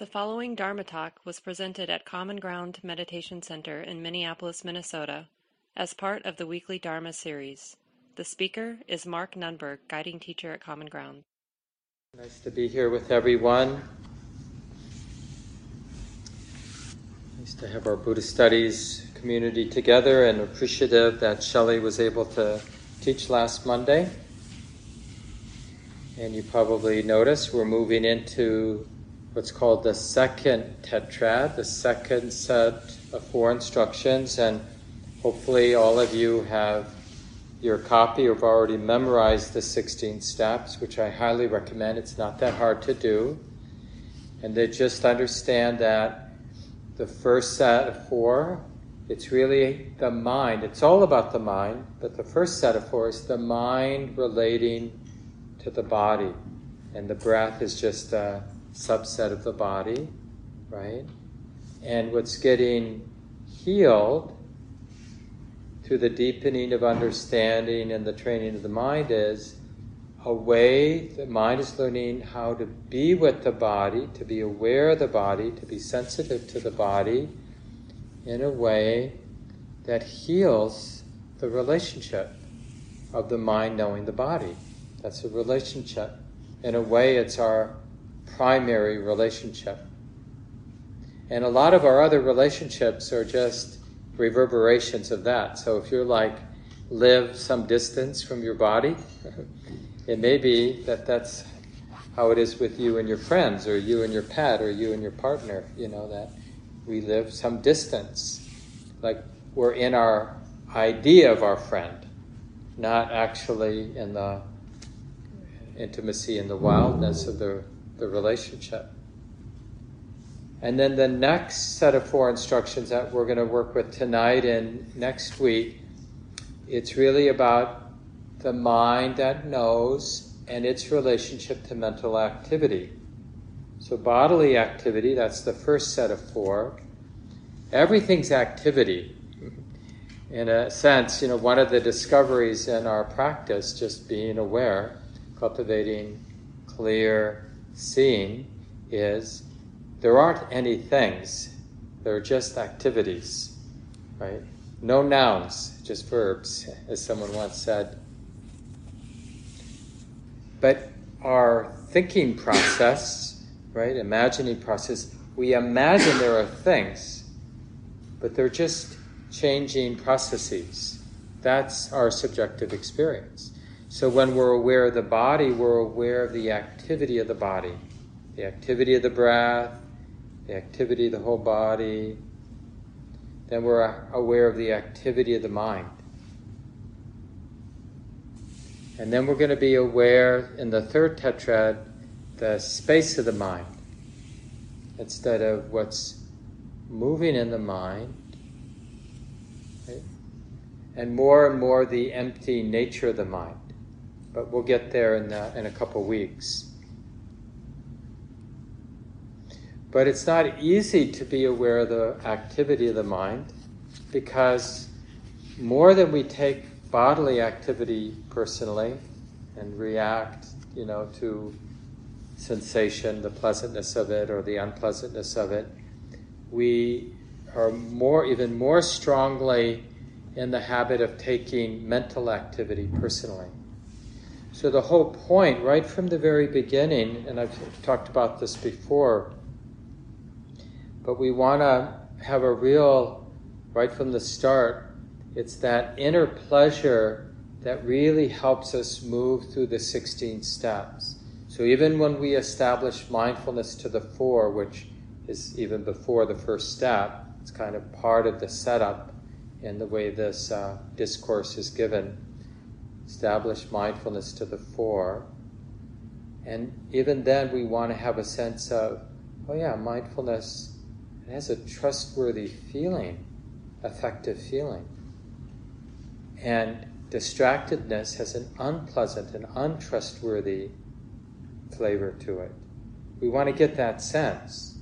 The following Dharma talk was presented at Common Ground Meditation Center in Minneapolis, Minnesota, as part of the weekly Dharma series. The speaker is Mark Nunberg, guiding teacher at Common Ground. Nice to be here with everyone. Nice to have our Buddhist studies community together and appreciative that Shelley was able to teach last Monday. And you probably noticed we're moving into what's called the second tetrad, the second set of four instructions, and hopefully all of you have your copy or have already memorized the 16 steps, which I highly recommend. It's not that hard to do. And they just understand that the first set of four, it's really the mind. It's all about the mind, but the first set of four is the mind relating to the body. And the breath is just a subset of the body, right? And what's getting healed through the deepening of understanding and the training of the mind is a way the mind is learning how to be with the body, to be aware of the body, to be sensitive to the body in a way that heals the relationship of the mind knowing the body. That's a relationship. In a way, it's our primary relationship. And a lot of our other relationships are just reverberations of that. So if you're like, live some distance from your body, it may be that that's how it is with you and your friends, or you and your pet, or you and your partner, you know, that we live some distance. Like we're in our idea of our friend, not actually in the intimacy and the wildness of the the relationship. And then the next set of four instructions that we're going to work with tonight and next week, it's really about the mind that knows and its relationship to mental activity. So, bodily activity, that's the first set of four. Everything's activity. In a sense, you know, one of the discoveries in our practice, just being aware, cultivating clear, seeing is there aren't any things, there are just activities, right? No nouns, just verbs, as someone once said. But our thinking process, right, imagining process, we imagine there are things, but they're just changing processes. That's our subjective experience. So when we're aware of the body, we're aware of the activity of the body, the activity of the breath, the activity of the whole body. Then we're aware of the activity of the mind. And then we're going to be aware in the third tetrad, the space of the mind, instead of what's moving in the mind. Right? And more and more the empty nature of the mind but we'll get there in, the, in a couple weeks. But it's not easy to be aware of the activity of the mind because more than we take bodily activity personally and react, you know, to sensation, the pleasantness of it or the unpleasantness of it, we are more, even more strongly in the habit of taking mental activity personally. So, the whole point, right from the very beginning, and I've talked about this before, but we want to have a real, right from the start, it's that inner pleasure that really helps us move through the 16 steps. So, even when we establish mindfulness to the fore, which is even before the first step, it's kind of part of the setup in the way this uh, discourse is given establish mindfulness to the fore. And even then, we want to have a sense of, oh, yeah, mindfulness it has a trustworthy feeling, effective feeling. And distractedness has an unpleasant and untrustworthy flavor to it. We want to get that sense.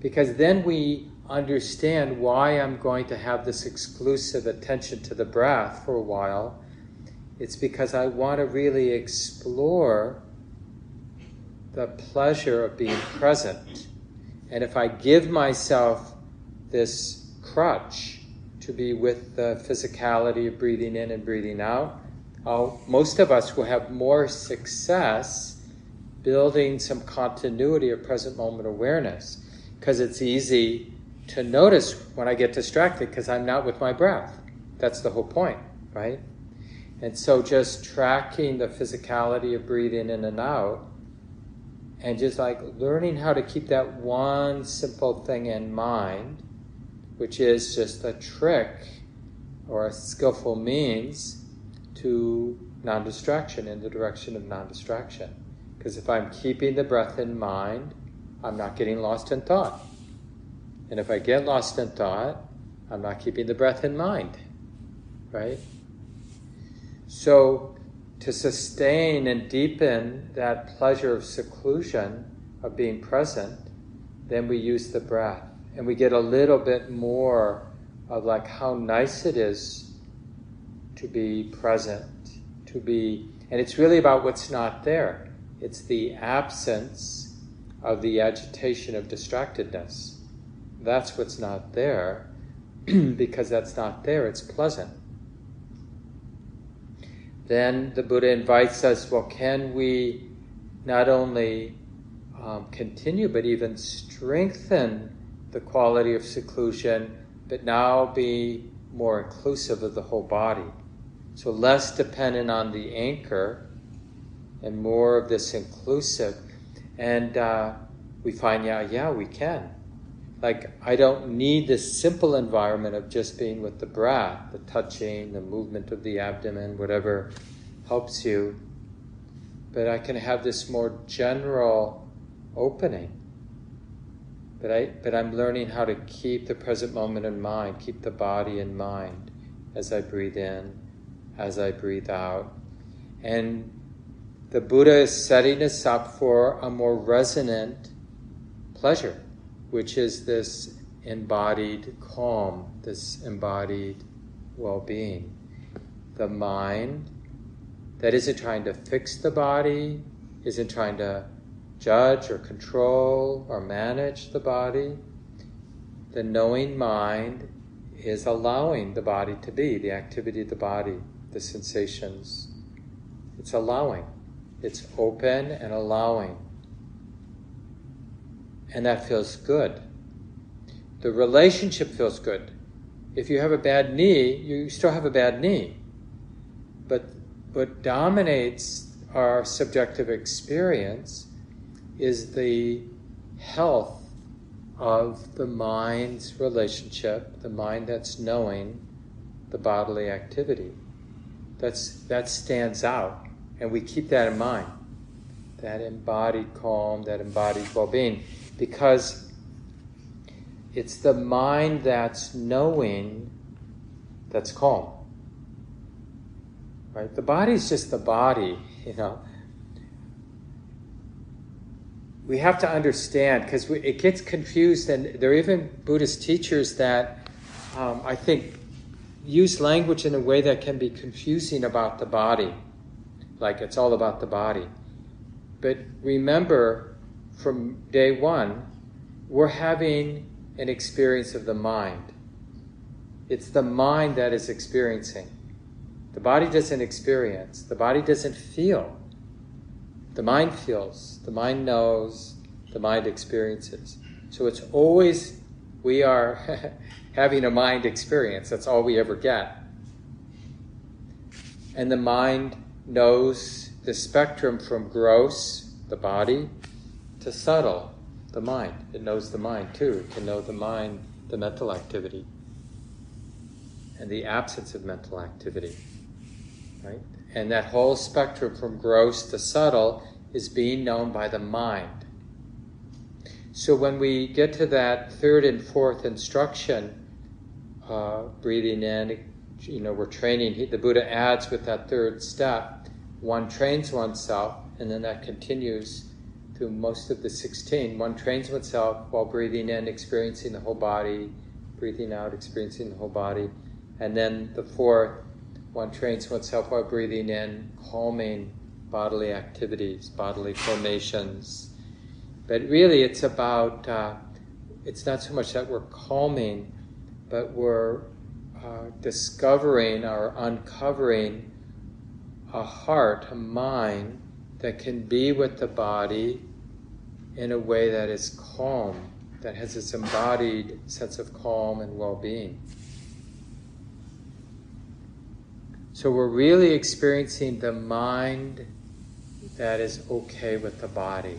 Because then we understand why I'm going to have this exclusive attention to the breath for a while it's because I want to really explore the pleasure of being present And if I give myself this crutch to be with the physicality of breathing in and breathing out, I'll, most of us will have more success building some continuity of present moment awareness because it's easy to notice when I get distracted because I'm not with my breath. That's the whole point, right? And so just tracking the physicality of breathing in and out and just like learning how to keep that one simple thing in mind, which is just a trick or a skillful means to non distraction in the direction of non distraction. Because if I'm keeping the breath in mind, I'm not getting lost in thought. And if I get lost in thought, I'm not keeping the breath in mind. Right? So, to sustain and deepen that pleasure of seclusion, of being present, then we use the breath. And we get a little bit more of like how nice it is to be present, to be, and it's really about what's not there. It's the absence of the agitation of distractedness. That's what's not there. because that's not there, it's pleasant. Then the Buddha invites us well, can we not only um, continue but even strengthen the quality of seclusion, but now be more inclusive of the whole body? So less dependent on the anchor and more of this inclusive. And uh, we find, yeah, yeah, we can. Like, I don't need this simple environment of just being with the breath, the touching, the movement of the abdomen, whatever helps you. But I can have this more general opening. But, I, but I'm learning how to keep the present moment in mind, keep the body in mind as I breathe in as I breathe out. And the Buddha is setting us up for a more resonant pleasure, which is this embodied calm, this embodied well being. The mind that isn't trying to fix the body, isn't trying to judge or control or manage the body. The knowing mind is allowing the body to be, the activity of the body the sensations. It's allowing, it's open and allowing. And that feels good. The relationship feels good. If you have a bad knee, you still have a bad knee. But what dominates our subjective experience is the health of the mind's relationship, the mind that's knowing the bodily activity. That's, that stands out. And we keep that in mind that embodied calm, that embodied well being, because it's the mind that's knowing that's calm. Right? The body's just the body, you know. We have to understand because it gets confused, and there are even Buddhist teachers that um, I think use language in a way that can be confusing about the body, like it's all about the body. But remember, from day one, we're having an experience of the mind. It's the mind that is experiencing. The body doesn't experience, the body doesn't feel. The mind feels, the mind knows, the mind experiences. So it's always, we are having a mind experience. That's all we ever get. And the mind knows the spectrum from gross, the body, to subtle, the mind. It knows the mind too. It can know the mind, the mental activity, and the absence of mental activity. Right? And that whole spectrum from gross to subtle is being known by the mind. So when we get to that third and fourth instruction, uh, breathing in, you know, we're training. The Buddha adds with that third step, one trains oneself, and then that continues through most of the 16. One trains oneself while breathing in, experiencing the whole body, breathing out, experiencing the whole body. And then the fourth, one trains oneself while breathing in, calming bodily activities, bodily formations. But really, it's about uh, it's not so much that we're calming, but we're uh, discovering or uncovering a heart, a mind that can be with the body in a way that is calm, that has this embodied sense of calm and well being. So we're really experiencing the mind that is okay with the body.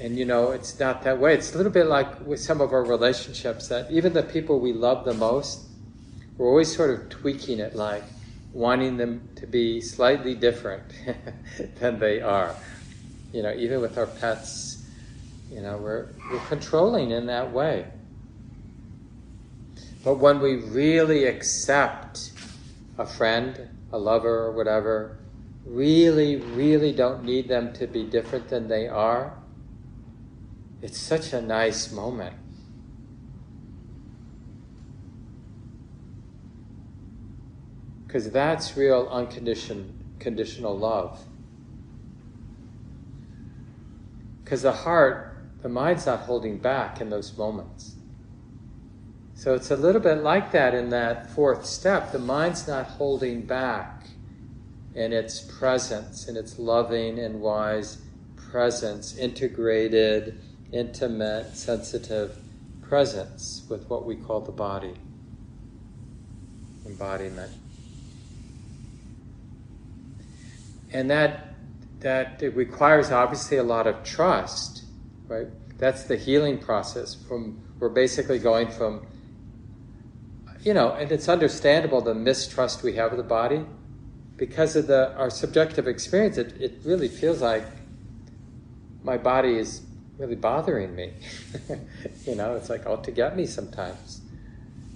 And you know, it's not that way. It's a little bit like with some of our relationships that even the people we love the most, we're always sort of tweaking it like wanting them to be slightly different than they are. You know, even with our pets, you know, we're, we're controlling in that way. But when we really accept a friend, a lover, or whatever, really, really don't need them to be different than they are, it's such a nice moment. Because that's real unconditional conditional love. Because the heart, the mind's not holding back in those moments. So it's a little bit like that in that fourth step. The mind's not holding back in its presence, in its loving and wise presence, integrated, intimate, sensitive presence with what we call the body, embodiment. And that that it requires obviously a lot of trust, right? That's the healing process. From we're basically going from you know, and it's understandable the mistrust we have of the body because of the our subjective experience. It, it really feels like my body is really bothering me. you know, it's like out to get me sometimes.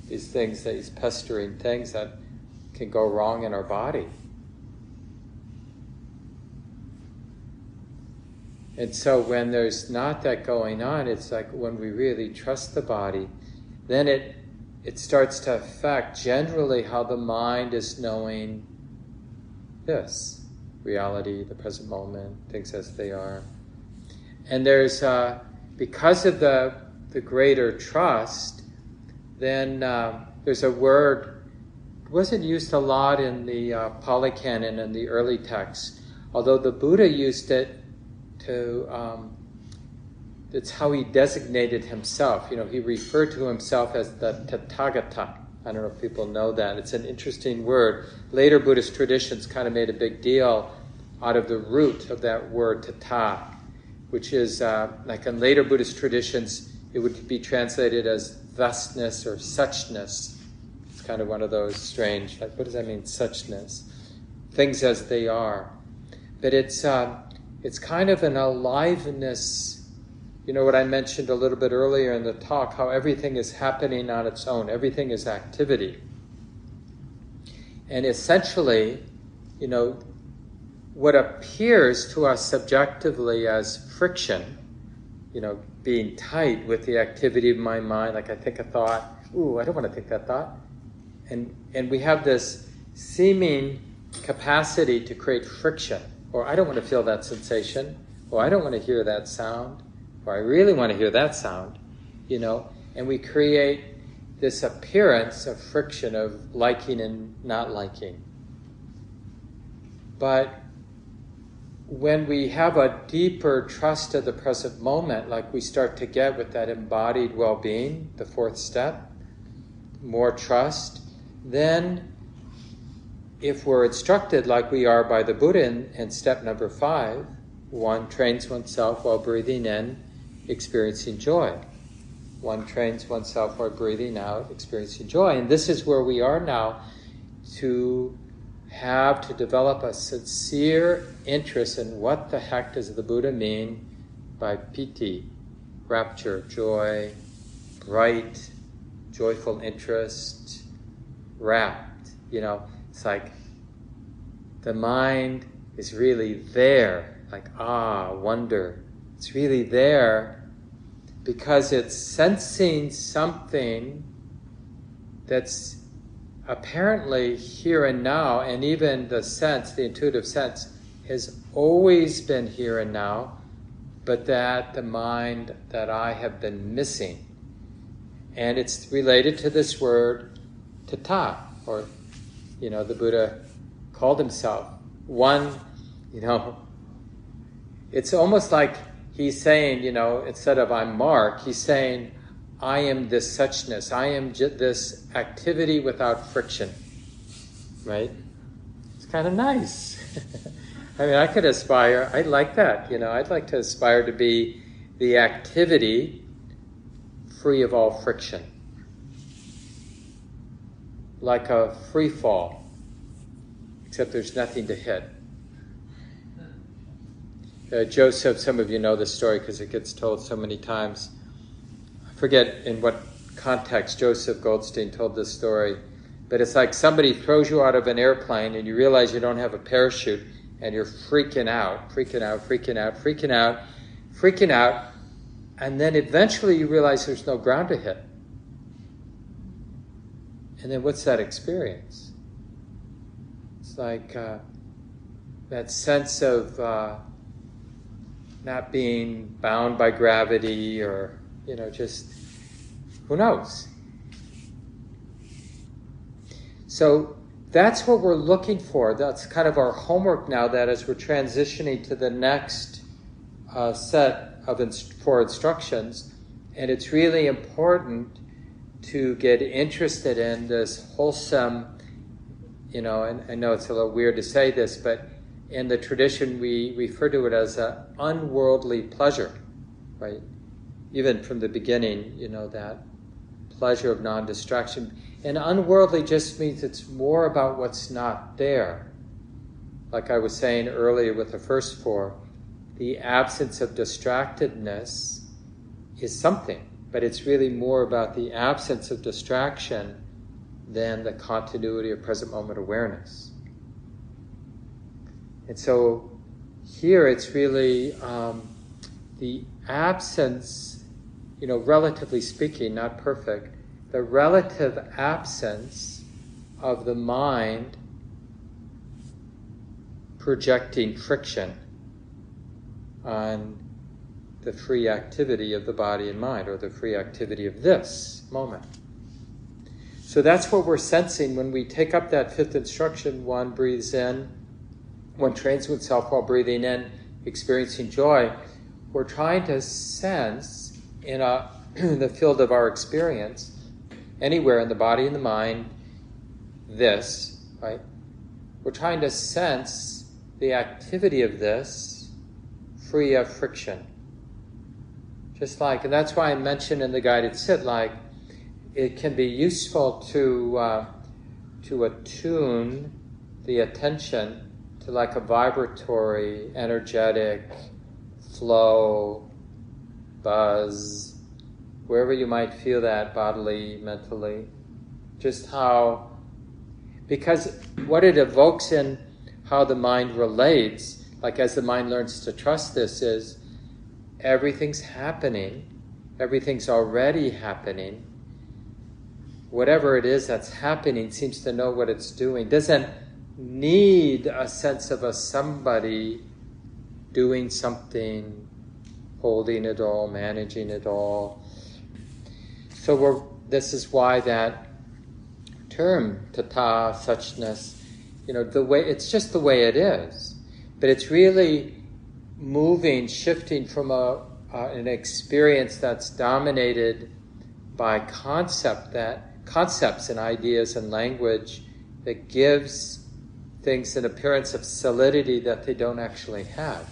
These things, these pestering things that can go wrong in our body. And so when there's not that going on, it's like when we really trust the body, then it it starts to affect generally how the mind is knowing this reality, the present moment, things as they are. And there's, uh, because of the, the greater trust, then uh, there's a word, wasn't used a lot in the uh, Pali Canon and the early texts, although the Buddha used it to um, it's how he designated himself. You know, he referred to himself as the Tathagata. I don't know if people know that. It's an interesting word. Later Buddhist traditions kind of made a big deal out of the root of that word tata, which is uh, like in later Buddhist traditions, it would be translated as thusness or suchness. It's kind of one of those strange, like, what does that mean, suchness? Things as they are. But it's, uh, it's kind of an aliveness you know what I mentioned a little bit earlier in the talk, how everything is happening on its own, everything is activity. And essentially, you know, what appears to us subjectively as friction, you know, being tight with the activity of my mind, like I think a thought, ooh, I don't want to think that thought. And, and we have this seeming capacity to create friction, or I don't want to feel that sensation, or I don't want to hear that sound. Or I really want to hear that sound, you know, and we create this appearance of friction of liking and not liking. But when we have a deeper trust of the present moment, like we start to get with that embodied well being, the fourth step, more trust, then if we're instructed like we are by the Buddha in, in step number five, one trains oneself while breathing in experiencing joy. One trains oneself while breathing out, experiencing joy. And this is where we are now to have to develop a sincere interest in what the heck does the Buddha mean by piti, rapture, joy, bright, joyful interest, rapt. You know, it's like the mind is really there, like ah, wonder, it's really there because it's sensing something that's apparently here and now, and even the sense, the intuitive sense, has always been here and now, but that the mind that I have been missing. And it's related to this word tata, or, you know, the Buddha called himself. One, you know, it's almost like he's saying, you know, instead of I'm Mark, he's saying, I am this suchness. I am j- this activity without friction. Right? It's kind of nice. I mean, I could aspire, I'd like that, you know, I'd like to aspire to be the activity free of all friction. Like a free fall, except there's nothing to hit. Uh, Joseph, some of you know this story because it gets told so many times. I forget in what context Joseph Goldstein told this story, but it's like somebody throws you out of an airplane and you realize you don't have a parachute and you're freaking out, freaking out, freaking out, freaking out, freaking out, and then eventually you realize there's no ground to hit. And then what's that experience? It's like uh, that sense of uh, not being bound by gravity or, you know, just who knows? So that's what we're looking for. That's kind of our homework now. That as we're transitioning to the next uh, set of inst- four instructions, and it's really important to get interested in this wholesome. You know, and I know it's a little weird to say this, but in the tradition we refer to it as an unworldly pleasure, right? Even from the beginning, you know that pleasure of non-distraction and unworldly just means it's more about what's not there. Like I was saying earlier with the first four, the absence of distractedness is something, but it's really more about the absence of distraction than the continuity of present moment awareness. And so here it's really um, the absence, you know, relatively speaking, not perfect, the relative absence of the mind projecting friction on the free activity of the body and mind, or the free activity of this moment. So that's what we're sensing when we take up that fifth instruction. One breathes in, one trains oneself while breathing in, experiencing joy. We're trying to sense in, a, in the field of our experience anywhere in the body and the mind this, right? We're trying to sense the activity of this free of friction. Just like, and that's why I mentioned in the guided sit, like, it can be useful to, uh, to attune the attention to like a vibratory, energetic flow, buzz, wherever you might feel that bodily, mentally, just how, because what it evokes in how the mind relates, like as the mind learns to trust this, is everything's happening, everything's already happening. Whatever it is that's happening seems to know what it's doing, doesn't need a sense of a somebody doing something, holding it all, managing it all so this is why that term, tata, suchness, you know, the way, it's just the way it is. But it's really moving, shifting from a, uh, an experience that's dominated by concept that concepts and ideas and language that gives things an appearance of solidity that they don't actually have.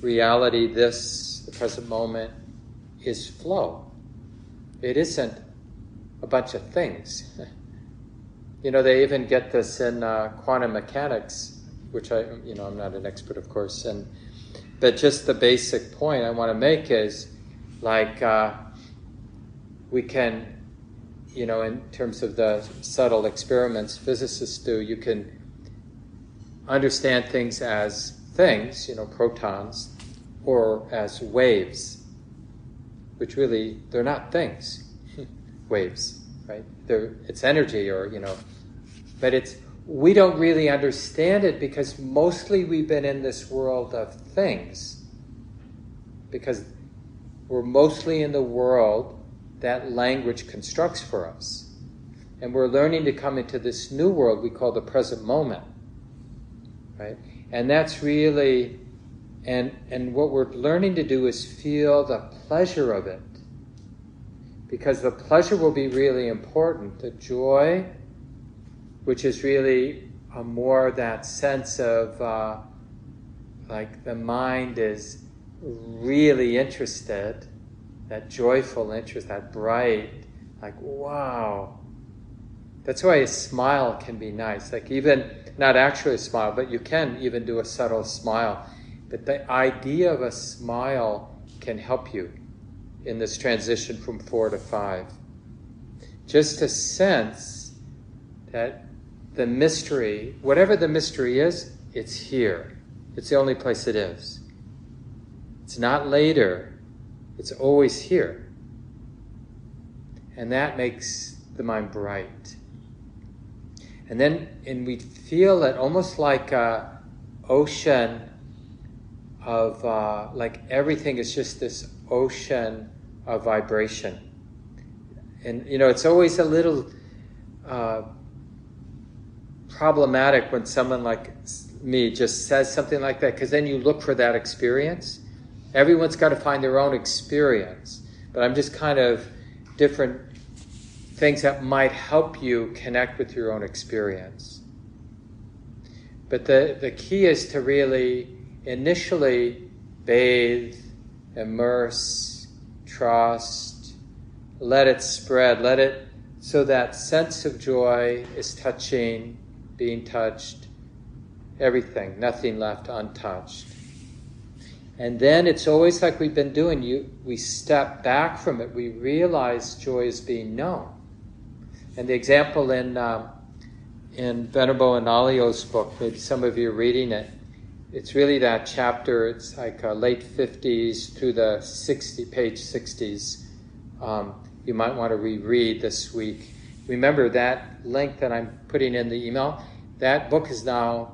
Reality, this, the present moment, is flow. It isn't a bunch of things. you know, they even get this in uh, quantum mechanics, which I, you know, I'm not an expert, of course, and but just the basic point I want to make is like uh, we can, you know, in terms of the subtle experiments physicists do, you can understand things as things, you know, protons, or as waves which really they're not things, waves, right? They're, it's energy, or you know, but it's we don't really understand it because mostly we've been in this world of things, because we're mostly in the world that language constructs for us. And we're learning to come into this new world we call the present moment. Right? And that's really and and what we're learning to do is feel the pleasure of it. Because the pleasure will be really important. The joy, which is really a more that sense of uh, like the mind is really interested, that joyful interest, that bright, like, wow. That's why a smile can be nice. Like, even not actually a smile, but you can even do a subtle smile. But the idea of a smile can help you in this transition from four to five. Just to sense that the mystery, whatever the mystery is, it's here. It's the only place it is. It's not later, it's always here. And that makes the mind bright. And then, and we feel it almost like a ocean of, uh, like everything is just this ocean of vibration. And, you know, it's always a little uh, problematic when someone like me just says something like that, because then you look for that experience Everyone's got to find their own experience, but I'm just kind of different things that might help you connect with your own experience. But the, the key is to really initially bathe, immerse, trust, let it spread, let it, so that sense of joy is touching, being touched, everything, nothing left untouched. And then it's always like we've been doing. You, we step back from it. We realize joy is being known. And the example in um, in Venerable Analayo's book, maybe some of you are reading it. It's really that chapter. It's like uh, late fifties through the sixty page sixties. Um, you might want to reread this week. Remember that link that I'm putting in the email. That book is now.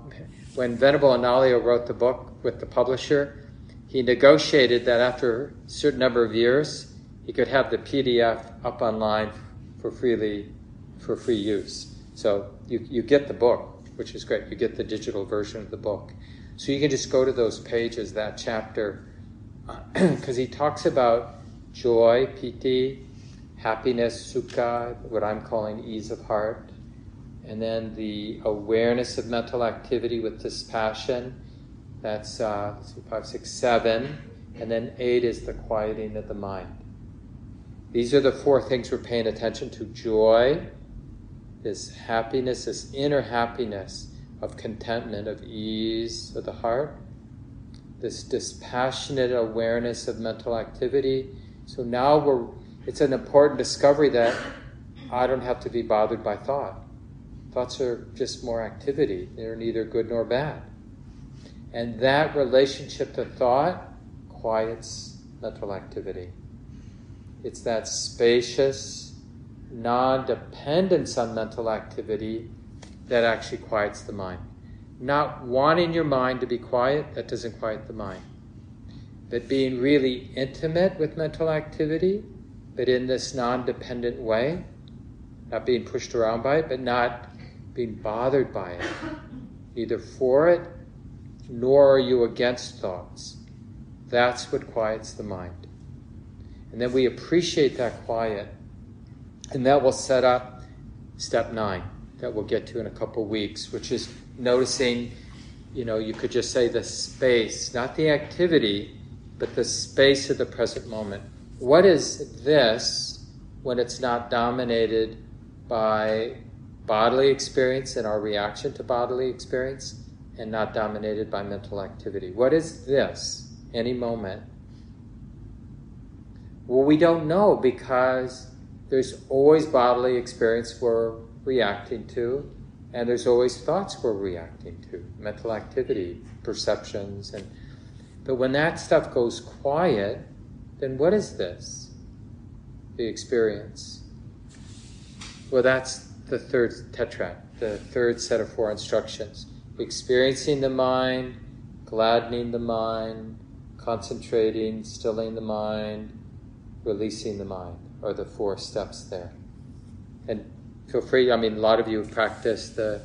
When Venerable Analayo wrote the book with the publisher, he negotiated that after a certain number of years, he could have the PDF up online for freely for free use. So you, you get the book, which is great. You get the digital version of the book. So you can just go to those pages, that chapter, because he talks about joy, piti, happiness, sukha, what I'm calling ease of heart, and then the awareness of mental activity with dispassion, that's uh, five, six, seven. And then eight is the quieting of the mind. These are the four things we're paying attention to joy, this happiness, this inner happiness of contentment, of ease of the heart, this dispassionate awareness of mental activity. So now we're, it's an important discovery that I don't have to be bothered by thought. Thoughts are just more activity, they're neither good nor bad. And that relationship to thought quiets mental activity. It's that spacious, non dependence on mental activity that actually quiets the mind. Not wanting your mind to be quiet, that doesn't quiet the mind. But being really intimate with mental activity, but in this non dependent way, not being pushed around by it, but not being bothered by it, neither for it nor are you against thoughts. That's what quiets the mind. And then we appreciate that quiet, and that will set up step nine that we'll get to in a couple weeks, which is noticing, you know, you could just say the space, not the activity, but the space of the present moment. What is this when it's not dominated by bodily experience and our reaction to bodily experience? and not dominated by mental activity. What is this? Any moment. Well, we don't know because there's always bodily experience we're reacting to, and there's always thoughts we're reacting to, mental activity, perceptions, and but when that stuff goes quiet, then what is this? The experience. Well, that's the third tetrad, the third set of four instructions experiencing the mind, gladdening the mind, concentrating, stilling the mind, releasing the mind are the four steps there. And feel free, I mean, a lot of you have practiced the,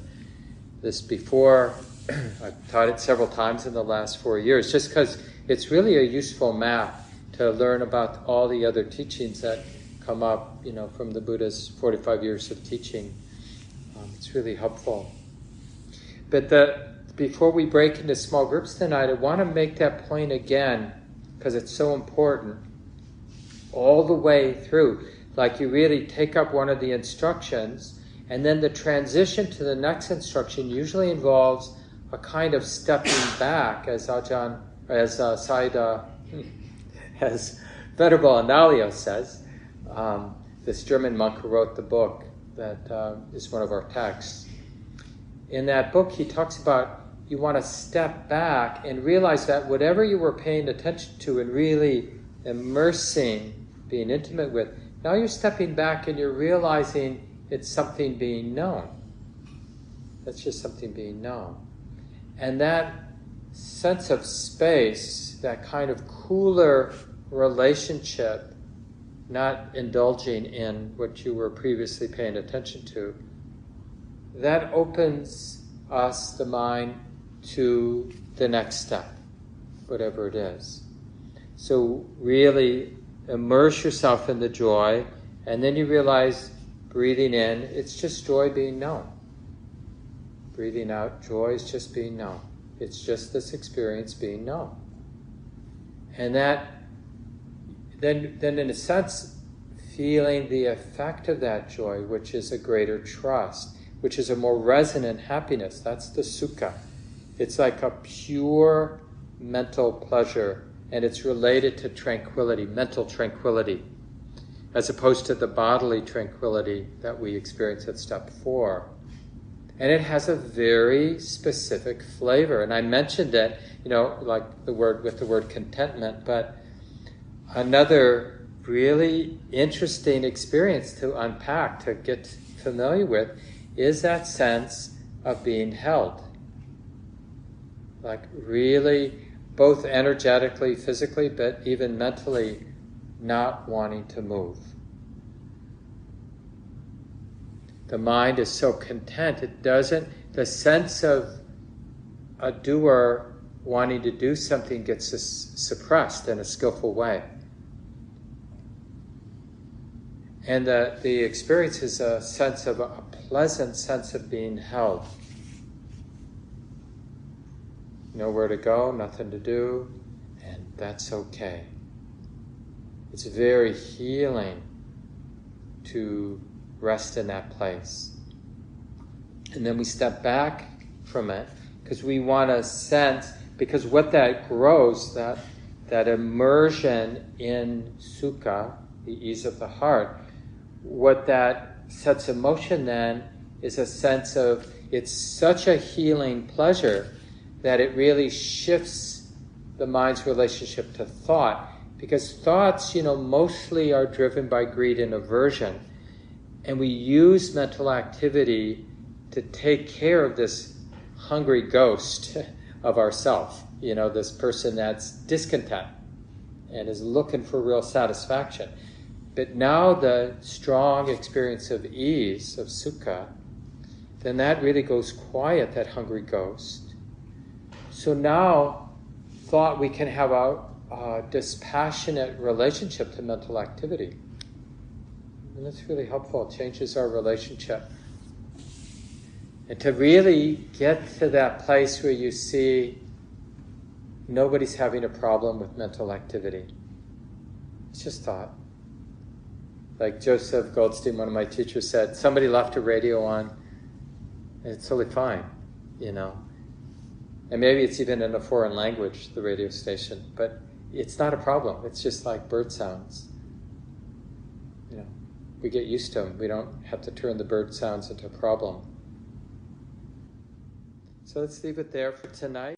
this before. I've taught it several times in the last four years, just because it's really a useful map to learn about all the other teachings that come up, you know, from the Buddha's 45 years of teaching. Um, it's really helpful. But the, before we break into small groups tonight, I want to make that point again because it's so important. All the way through, like you really take up one of the instructions, and then the transition to the next instruction usually involves a kind of stepping back, as Ajahn, as uh, Saida, as Venerable Analayo says, um, this German monk who wrote the book that uh, is one of our texts. In that book, he talks about you want to step back and realize that whatever you were paying attention to and really immersing, being intimate with, now you're stepping back and you're realizing it's something being known. That's just something being known. And that sense of space, that kind of cooler relationship, not indulging in what you were previously paying attention to, that opens us, the mind, to the next step, whatever it is. So, really immerse yourself in the joy, and then you realize breathing in, it's just joy being known. Breathing out, joy is just being known. It's just this experience being known. And that, then, then in a sense, feeling the effect of that joy, which is a greater trust, which is a more resonant happiness. That's the sukha. It's like a pure mental pleasure, and it's related to tranquility, mental tranquility, as opposed to the bodily tranquility that we experience at step four. And it has a very specific flavor. And I mentioned it, you know, like the word with the word contentment, but another really interesting experience to unpack, to get familiar with, is that sense of being held like really both energetically, physically, but even mentally not wanting to move. The mind is so content, it doesn't, the sense of a doer wanting to do something gets suppressed in a skillful way. And the, the experience is a sense of a pleasant sense of being held nowhere to go, nothing to do, and that's okay. It's very healing to rest in that place. And then we step back from it because we want to sense, because what that grows, that, that immersion in sukha, the ease of the heart, what that sets in motion then is a sense of it's such a healing pleasure that it really shifts the mind's relationship to thought because thoughts, you know, mostly are driven by greed and aversion. And we use mental activity to take care of this hungry ghost of ourself, you know, this person that's discontent and is looking for real satisfaction. But now the strong experience of ease, of sukha, then that really goes quiet, that hungry ghost. So now, thought we can have a, a dispassionate relationship to mental activity. And that's really helpful. It changes our relationship. And to really get to that place where you see nobody's having a problem with mental activity. It's just thought. Like Joseph Goldstein, one of my teachers, said, somebody left a radio on, it's totally fine, you know. And maybe it's even in a foreign language, the radio station, but it's not a problem. It's just like bird sounds. You know, we get used to them. We don't have to turn the bird sounds into a problem. So let's leave it there for tonight.